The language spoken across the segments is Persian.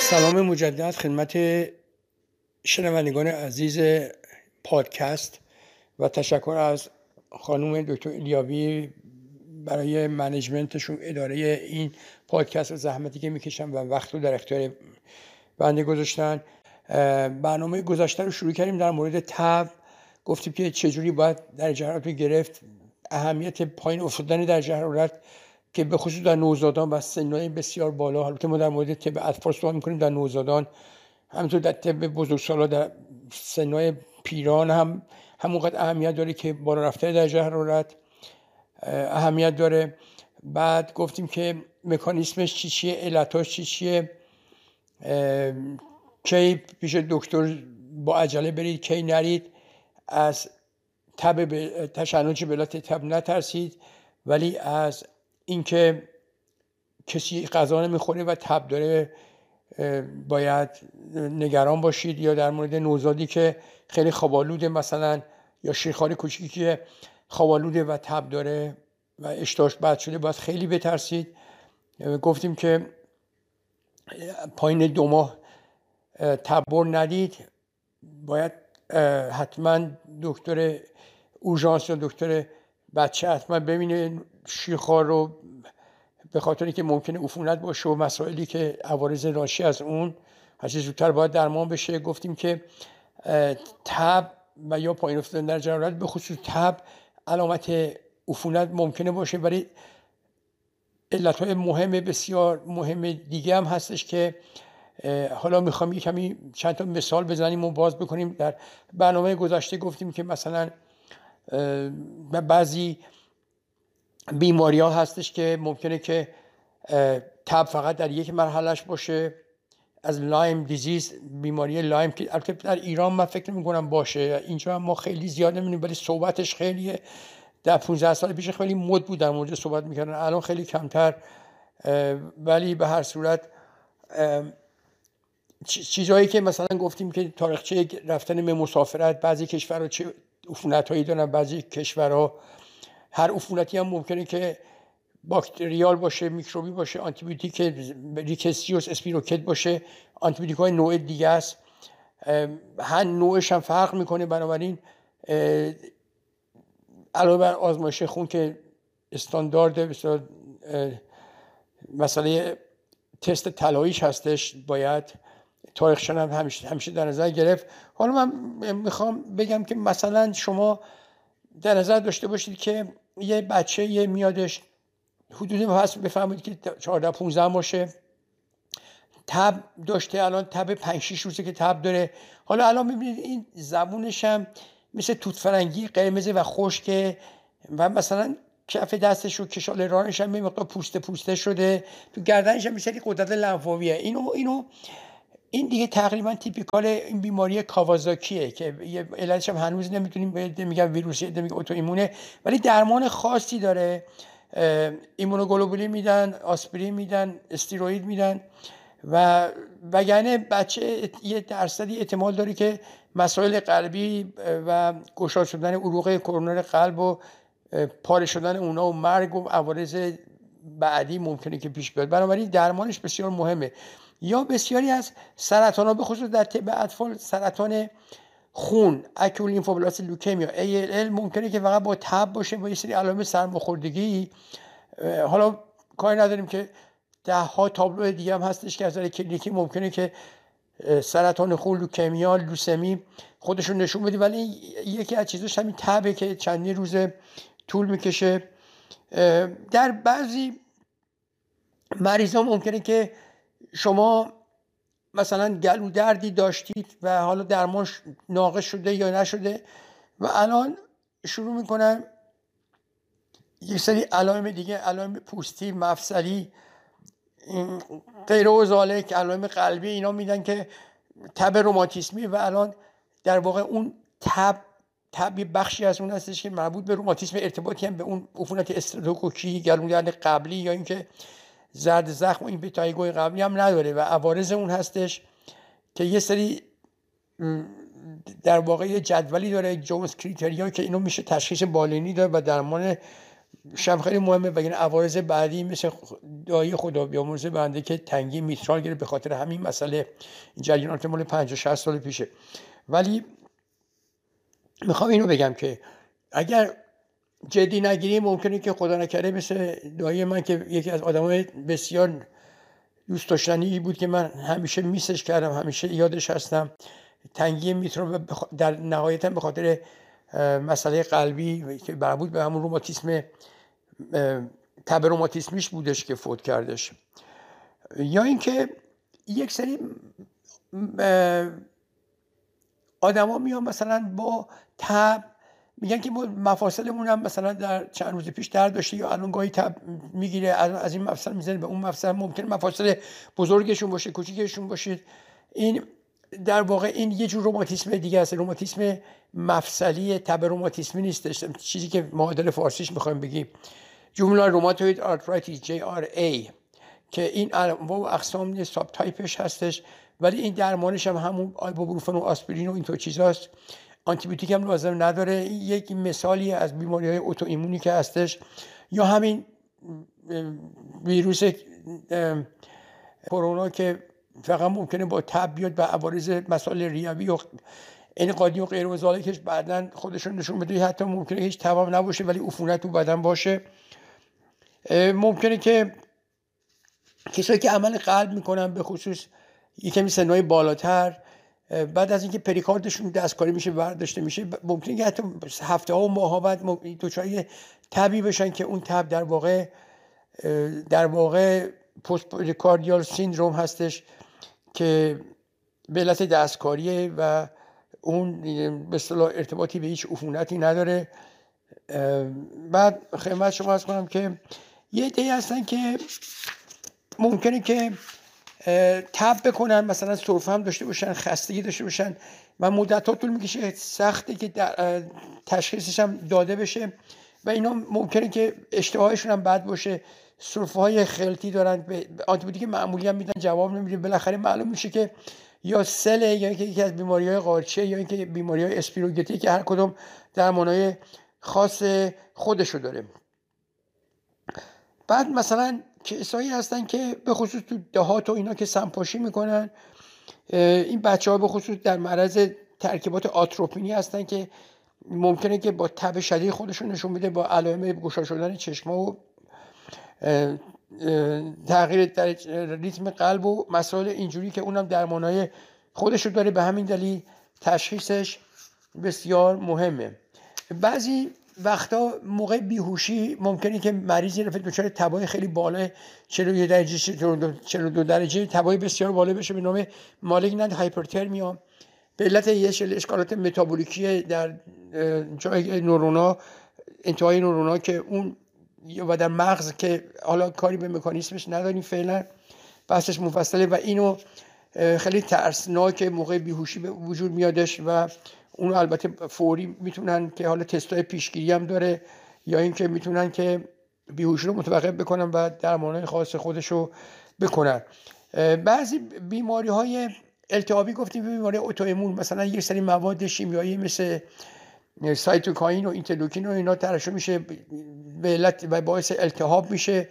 سلام مجدد خدمت شنوندگان عزیز پادکست و تشکر از خانم دکتر الیاوی برای منیجمنتشون اداره این پادکست و زحمتی که می‌کشن و وقت رو در اختیار بنده گذاشتن. برنامه گذاشته رو شروع کردیم در مورد تب. گفتیم که چجوری باید در جهرات گرفت. اهمیت پایین افتادن در حرارت که به خصوص در نوزادان و سنهای بسیار بالا البته ما در مورد طب اطفال صحبت می‌کنیم در نوزادان همینطور در طب بزرگسالا در سنهای پیران هم همونقدر اهمیت داره که بالا رفتن در حرارت اهمیت داره. بعد گفتیم که مکانیسمش چی چیه علتاش چی چیه کی پیش دکتر با عجله برید کی نرید از تب تشنج بلات تب نترسید ولی از اینکه کسی غذا نمی‌خوره و تب داره باید نگران باشید یا در مورد نوزادی که خیلی خوابالوده مثلا یا شیرخواری کوچیکی که خوابالوده و تب داره و اشتاش بد شده باید خیلی بترسید. گفتیم که پایین دو ماه تبر ندید. باید حتما دکتر اوژانس یا دکتر بچه حتما ببینه شیرخوار رو به خاطر که ممکنه عفونت باشه و مسائلی که عوارض ناشی از اون هرچی زودتر باید درمان بشه. گفتیم که تب و یا پایین افتادن در جرارت به خصوص تب علامت عفونت ممکنه باشه. ولی علت مهم بسیار مهم دیگه هم هستش که حالا می‌خوام یه کمی چند تا مثال بزنیم و باز بکنیم. در برنامه گذشته گفتیم که مثلا بعضی بیماری ها هستش که ممکنه که تب فقط در یک مرحلهش باشه. از لایم دیزیز بیماری لایم که البته در ایران من فکر نمی کنم باشه. اینجا ما خیلی زیاد نمی‌دونیم ولی صحبتش خیلی در 15 سال پیش خیلی مد بود در مورد صحبت می‌کردن. الان خیلی کمتر. ولی به هر صورت چیزهایی که مثلا گفتیم که تاریخچه رفتن به مسافرت بعضی کشورها چه عفونت هایی دارن بعضی کشورها. هر عفونتی هم ممکنه که bacterial باشه میکروبی باشه آنتیبیوتیک rickettsia spirochete باشه آنتیبیوتیک های نوع دیگه است. هر نوعش هم فرق می‌کنه. بنابراین علاوه بر آزمایش خون که استاندارد مسئله تست طلاییش هستش باید تاریخ هم همیشه, همیشه در نظر گرفت. حالا من می‌خوام بگم که مثلا شما در نظر داشته باشید که یه بچه یه میادش حدود هست بفهمید که 14 15 باشه تب داشته الان تب 5 6 روزه که تب داره. حالا الان می‌بینید این زبونش هم مثل توت فرنگی قرمزه و خشکه و مثلا کف دستش و کشاله رانش هم مقدار پوسته پوسته شده. تو گردنش هم مثل غدد لنفاویه. اینو اینو این دیگه تقریبا typical این بیماری کاواساکیه که یه علتش هم هنوز نمی‌تونیم میگن ویروسی میگه autoimmune ه ولی درمان خاصی داره. ایمونوگلوبولین میدن آسپرین میدن استیروید میدن و وگرنه بچه یه درصدی احتمال داره که مسائل قلبی و گشاد شدن عروق کرونر قلب و پاره شدن اونا و مرگ و عوارض بعدی ممکنه که پیش بیاد. بنابراین درمانش بسیار مهمه. یا بسیاری از سرطان ها به خصوص در طب اطفال سرطان خون اکول لیمفوبلاست لوکمیا ALL ممکنه که فقط با تب باشه با یه سری علائم سرماخوردگی حالا کاری نداریم که ده ها تابلو دیگه هم هستش که از نظر کلینیکی ممکنه که سرطان خون لوکمیا لوسمی خودشون نشون بده ولی یکی از چیزاش همین تبه که چندی روز طول می‌کشه. در بعضی مریض ها ممکنه که شما مثلا گلو دردی داشتید و حالا درمان ناقص شده یا نشده و الان شروع می‌کنن یک سری علائم دیگه علائم پوستی مفصلی غیر و علائم قلبی اینا میدن که تب روماتیسمی و الان در واقع اون تب تب بخشی از اون هستش که مربوط به روماتیسم ارتباطی هم به اون عفونت استرپتوکوکی گلو درد قبلی یا اینکه زرد زخم و impetigo ی قبلی هم نداره و عوارض اون هستش که یه سری در واقع یه جدولی داره Jones criteria که اینو میشه تشخیص بالینی داره و درمان شب خیلی مهمه و این عوارض بعدی مثل دایی خدا بیامرزه بنده که تنگی میترال گرفت به خاطر همین مسئله جریانات مال 50 60 سال پیشه. ولی می‌خوام اینو بگم که اگر جدی نگیریم ممکنه که خدا نکرده مثل دایی من که یکی از آدمای بسیار دوست داشتنی بود که من همیشه میسش کردم همیشه یادش هستم. تنگی میترو در نهایتا به خاطر مسئله قلبی که مربوط به همون روماتیسم تب روماتیسمیش بودش که فوت کردش. یا اینکه یک سری آدما میان مثلا با تب میگن که مفاصلمون هم مثلا در چند روز پیش در داشته یا الان گاهی تب می‌گیره از این مفصل می‌زنه به اون مفصل. ممکن مفاصل بزرگشون باشه کوچیکشون باشه. این در واقع این یه جور روماتیسم دیگه است. روماتیسم مفصلی تب روماتیسمی نیستش. چیزی که معادل فارسیش می‌خوایم بگیم. juvenile rheumatoid arthritis JRA که انواع و اقسام subtype ش هستش. ولی این درمانش هم همون آیبوپروفن و آسپرین و اینطور چیزاست. آنتیبیوتیک هم لازم نداره. یک مثالی از بیماری های autoimmune ی که هستش. یا همین ویروس کرونا که فقط ممکنه با تب بیاد و عوارض مسائل ریوی و انقادی و غیر که بعدا خودشون نشون بده حتی ممکنه هیچ تمام نباشه ولی عفونت تو بدن باشه. ممکنه که کسایی که عمل قلب می‌کنن به خصوص یکمی سنهای بالاتر بعد از اینکه پریکاردشون دستکاری میشه برداشته میشه ممکنه که حتی هفته ها و ماه ها بعد دچار تبی بشن که اون تب در واقع در واقع پست پریکاردیال سیندروم هستش که به علت دستکاریه و اون به اصطلاح ارتباطی به هیچ عفونتی نداره. بعد خدمت شما از کنم که یه دی هستن که ممکنه که تب بکنن مثلا سرفه هم داشته باشن خستگی داشته باشن و مدت ها طول می‌کشه سخته که تشخیصش هم داده بشه و اینا ممکنه که اشتهایشون هم بد باشه. سرفه های خلطی دارن به آنتیبیوتیک معمولی هم میدن جواب نمیده. بالاخره معلوم میشه که یا سله یا اینکه یکی از بیماری های قارچه یا اینکه بیماری های اسپیروگتی که هر کدوم درمانهای خاص خودشو داره. بعد مثلا کسایی هستن که به خصوص تو دهات و اینا که سمپاشی می‌کنن این بچه ها به خصوص در معرض ترکیبات آتروپینی هستن که ممکنه که با تب شدید خودشون نشون میده با علائم گشا شدن چشما و تغییر در ریتم قلب و مسائل اینجوری که اونم درمانهای خودش رو داره. به همین دلیل تشخیصش بسیار مهمه. بعضی وقتا موقع بیهوشی ممکنه که مریضی رفت دچار تبای خیلی بالا 41 درجه 42 درجه. تبای بسیار بالا بشه به نام مالگنت هایپرترمیا. به علت یه اشکالات متابولیکی در جای نورونا انتهای نورونا که اون و در مغز که حالا کاری به مکانیسمش نداریم فعلا بحثش مفصله و اینو خیلی ترسناک موقع بیهوشی به وجود میادش و اون البته فوری می‌تونن که حالا تستای پیشگیری هم داره یا اینکه می‌تونن که بیهوشی رو متوقف بکنن و درمانهای خاص خودش رو بکنن. بعضی بیماری های التهابی گفتیم بیماری اتوایمون مثلا یک سری مواد شیمیایی مثل سایتوکاین و اینترلوکین و اینا ترشح میشه به علت و باعث التهاب میشه.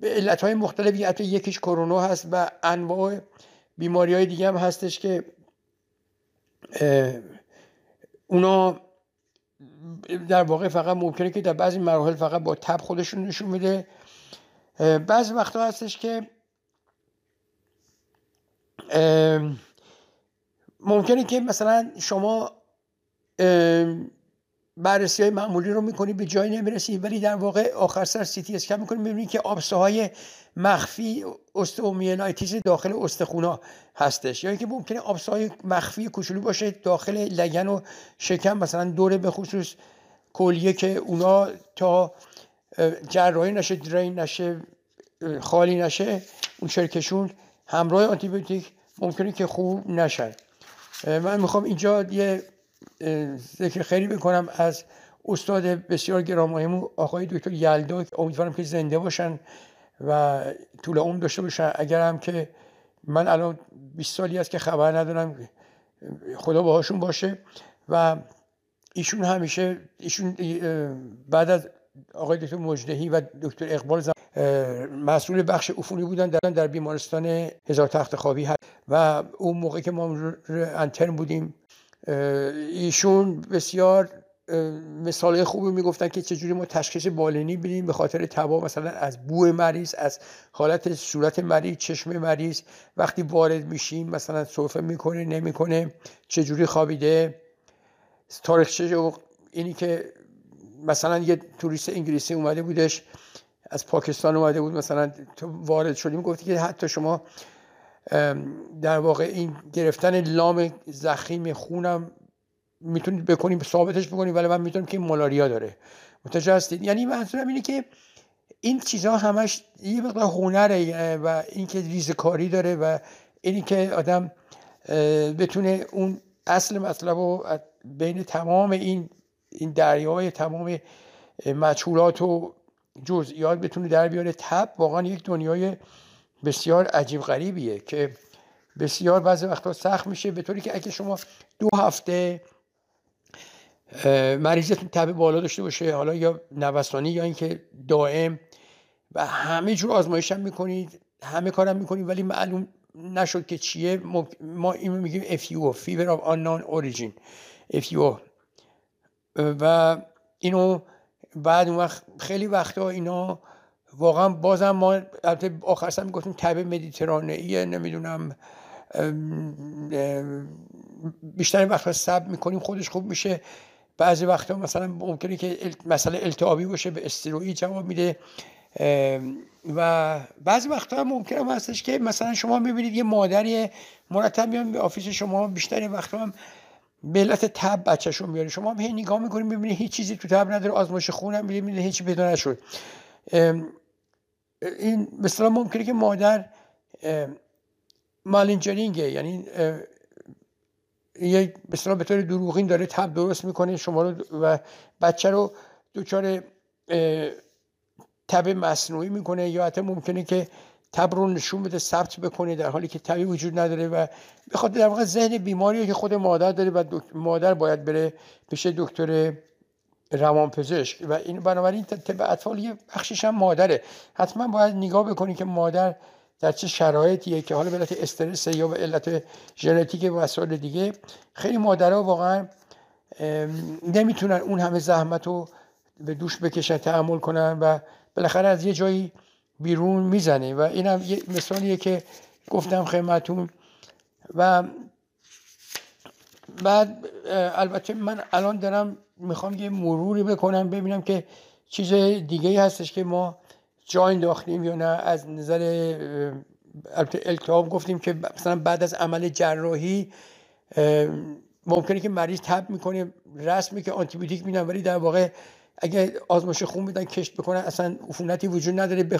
به علت های مختلفی حتی یکیش کرونا هست و انواع بیماری های دیگه هم هستش که اونا در واقع فقط ممکنه که در بعضی مراحل فقط با تب خودشون نشون میده بعضی وقتا هستش که ممکنه که مثلا شما بررسی های معمولی رو می‌کنی به جایی نمی‌رسی ولی در واقع آخر سر سی تی اسکن می‌کنی می‌بینی که آبسه های مخفی osteomyelitis داخل استخونا هستش. یا اینکه ممکنه آبسه های مخفی کوچولو باشه داخل لگن و شکم مثلا دوره به خصوص کلیه که اونا تا جراحی نشه درین نشه خالی نشه اون شرکشون همراه آنتیبیوتیک ممکنه که خوب نشن. من می‌خوام اینجا یه ذکر خیلی بکنم از استاد بسیار گرامایمون آقای دکتر یلدا امیدوارم که زنده باشن و طول عمر داشته باشن. اگر هم که من الان 20 سالی است که خبر ندارم خدا باهاشون باشه. و ایشون همیشه ایشون بعد از آقای دکتر مجدهی و دکتر اقبال مسئول بخش عفونی بودن در در بیمارستان هزار تخت خوابی هست. و اون موقع که ما انترن بودیم ایشون بسیار مثال خوبی می‌گفتن که چجوری ما تشخیص بالینی بدیم به خاطر تبا مثلا از بو مریض از حالت صورت مریض چشم مریض. وقتی وارد میشیم مثلا صرفه می‌کنه نمی‌کنه چجوری خوابیده؟ تاریخچه اینی که مثلا یه توریست انگلیسی اومده بودش از پاکستان اومده بود مثلا تو وارد شدیم گفتی که حتی شما در واقع این گرفتن لام زخیم خونم می‌تونید بکنیم ثابتش بکنیم ولی من می‌تونم که مالاریا داره. متوجه هستید؟ یعنی منظورم اینه که این چیزها همش یه مقدار هنره و اینکه ریزکاری داره و اینی که آدم بتونه اون اصل مطلب رو بین تمام این این دریای تمام مجهولات و جزئیات بتونه در بیاره. تب واقعا یک دنیای بسیار عجیب غریبیه که بسیار بعضی وقتا سخت میشه به طوری که اگه شما دو هفته مریضتون تب بالا داشته باشه حالا یا نوسانی یا اینکه دائم و همه جور آزمایش هم می‌کنید همه کارم می‌کنید ولی معلوم نشد که چیه. ما اینو میگیم FUO Fever of Unknown Origin. FUO و اینو بعد اون وقت خیلی وقتا اینا واقعا بازم ما البته آخر سر می‌گفتیم تب مدیترانه‌ای نمی‌دونم بیشتر وقتا سب می‌کنیم خودش خوب میشه. بعضی وقتا مثلا ممکنه که مسئله التهابی باشه به استروئید جواب میده. و بعضی وقتا هم ممکنه هستش که مثلا شما می‌بینید یه مادری مرتب میان به آفیس شما بیشتر وقتا هم به علت تب بچه‌شو میاره شما هم هی نگاه می‌کنید می‌بینید هیچ چیزی تو تب نداره آزمایش خونم می‌بینید هیچی پیدا نشد. این مثلا ممکنه که مادر مالینجرینگه یعنی یه مثلا به طور دروغین داره تب درست می‌کنه شما رو و بچه رو دچار تب مصنوعی می‌کنه یا حتی ممکنه که تب رو نشون بده ثبت بکنه در حالی که تبی وجود نداره و بخاطر در واقع ذهن بیماری که خود مادر داره و مادر باید بره پیش دکتر روانپزشک. و این بنابراین طب اطفال یه بخشش هم مادره. حتما باید نگاه بکنی که مادر در چه شرایطیه که حالا به علت استرس یا به علت ژنتیک و مسائل دیگه خیلی مادرها واقعا نمی‌تونن اون همه زحمت رو به دوش بکشن تحمل کنن و بالاخره از یه جایی بیرون می‌زنه. و اینم یه مثالیه که گفتم خدمتون و بعد البته من الان دارم می‌خوام یه مروری بکنم ببینم که چیز دیگه هستش که ما جا انداختیم یا نه. از نظر التهاب گفتیم که مثلا بعد از عمل جراحی ممکنه که مریض تب می‌کنه رسمی که آنتیبیوتیک میدن ولی در واقع اگه آزمایش خون میدن کشت بکنن اصلا عفونتی وجود نداره. به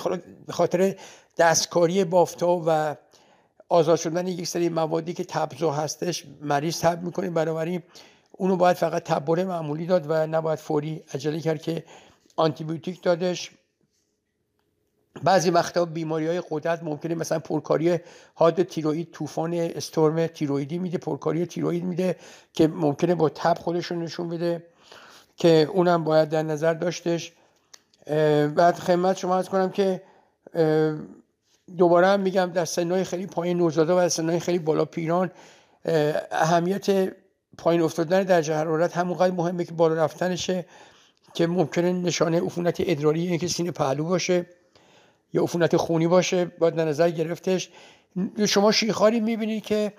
خاطر دستکاری بافتا و آزاد شدن یک سری موادی که تبزو هستش مریض تب می‌کنه. بنابراین اونو باید فقط تبره معمولی داد و نباید فوری عجله کرد که آنتیبیوتیک دادش. بعضی وقتا بیماری های قدرت ممکنه مثلا پرکاری حاد تیروید طوفان استورم تیرویدی میده پرکاری تیروید میده که ممکنه با تب خودشون نشون بده که اونم باید در نظر داشتش. بعد خدمت شما از کنم که دوباره هم میگم در سنهای خیلی پایین نوزاده و سنهای خیلی بالا پیران اهمیت پایین افتادن در حرارت همونقدر مهمه که بالا رفتنشه که ممکنه نشانه عفونت ادراری اینه که سینه پهلو باشه یا عفونت خونی باشه باید در نظر گرفتش. شما شیخاری می‌بینید که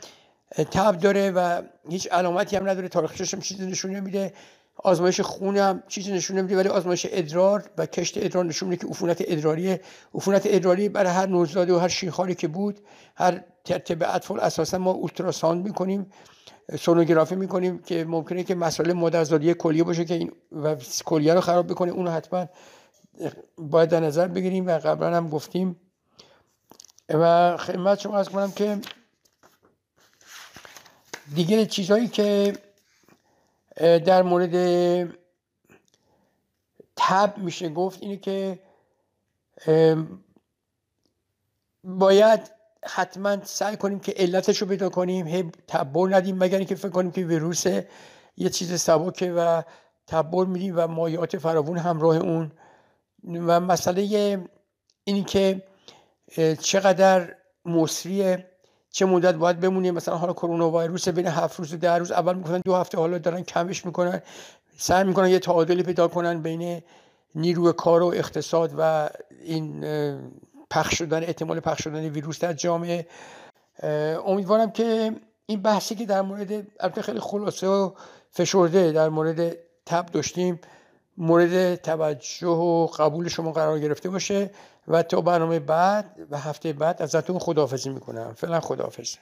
تب داره و هیچ علامتی هم نداره تاریخش هم چیزی نشون نمیده. آزمایش خون هم چیزی نشون نمیده ولی آزمایش ادرار و کشت ادرار نشون میده که عفونت ادراریه. عفونت ادراری برای هر نوزاده و هر شیخاری که بود هر ترتیب اطفال اساسا ما اولتراساند می‌کنیم سونوگرافی می‌کنیم که ممکنه که مسئله مادرزادی کلیه باشه که این و کلیه رو خراب بکنه. اونو حتما باید در نظر بگیریم و قبلا هم گفتیم. و خدمت شما از کنم که دیگه چیزهایی که در مورد تب میشه گفت اینه که باید حتما سعی کنیم که علتش رو پیدا کنیم هی تبر ندیم مگر اینکه فکر کنیم که ویروس یه چیز سبکه و تبر میدیم و مایعات فراوون همراه اون. و مسئله اینی که چقدر مصریه چه مدت باید بمونیم؟ مثلا حالا کرونا ویروس بین هفت روز و ده روز اول می‌گفتن دو هفته حالا دارن کمش می‌کنن. سعی می‌کنن یه تعادلی پیدا کنن بین نیروی کار و اقتصاد و این پخش شدن احتمال پخش شدن ویروس در جامعه. امیدوارم که این بحثی که در مورد البته خیلی خلاصه و فشرده در مورد تب داشتیم مورد توجه و قبول شما قرار گرفته باشه. و تا برنامه بعد و هفته بعد ازتون خداحافظی می‌کنم. فعلا خداحافظ.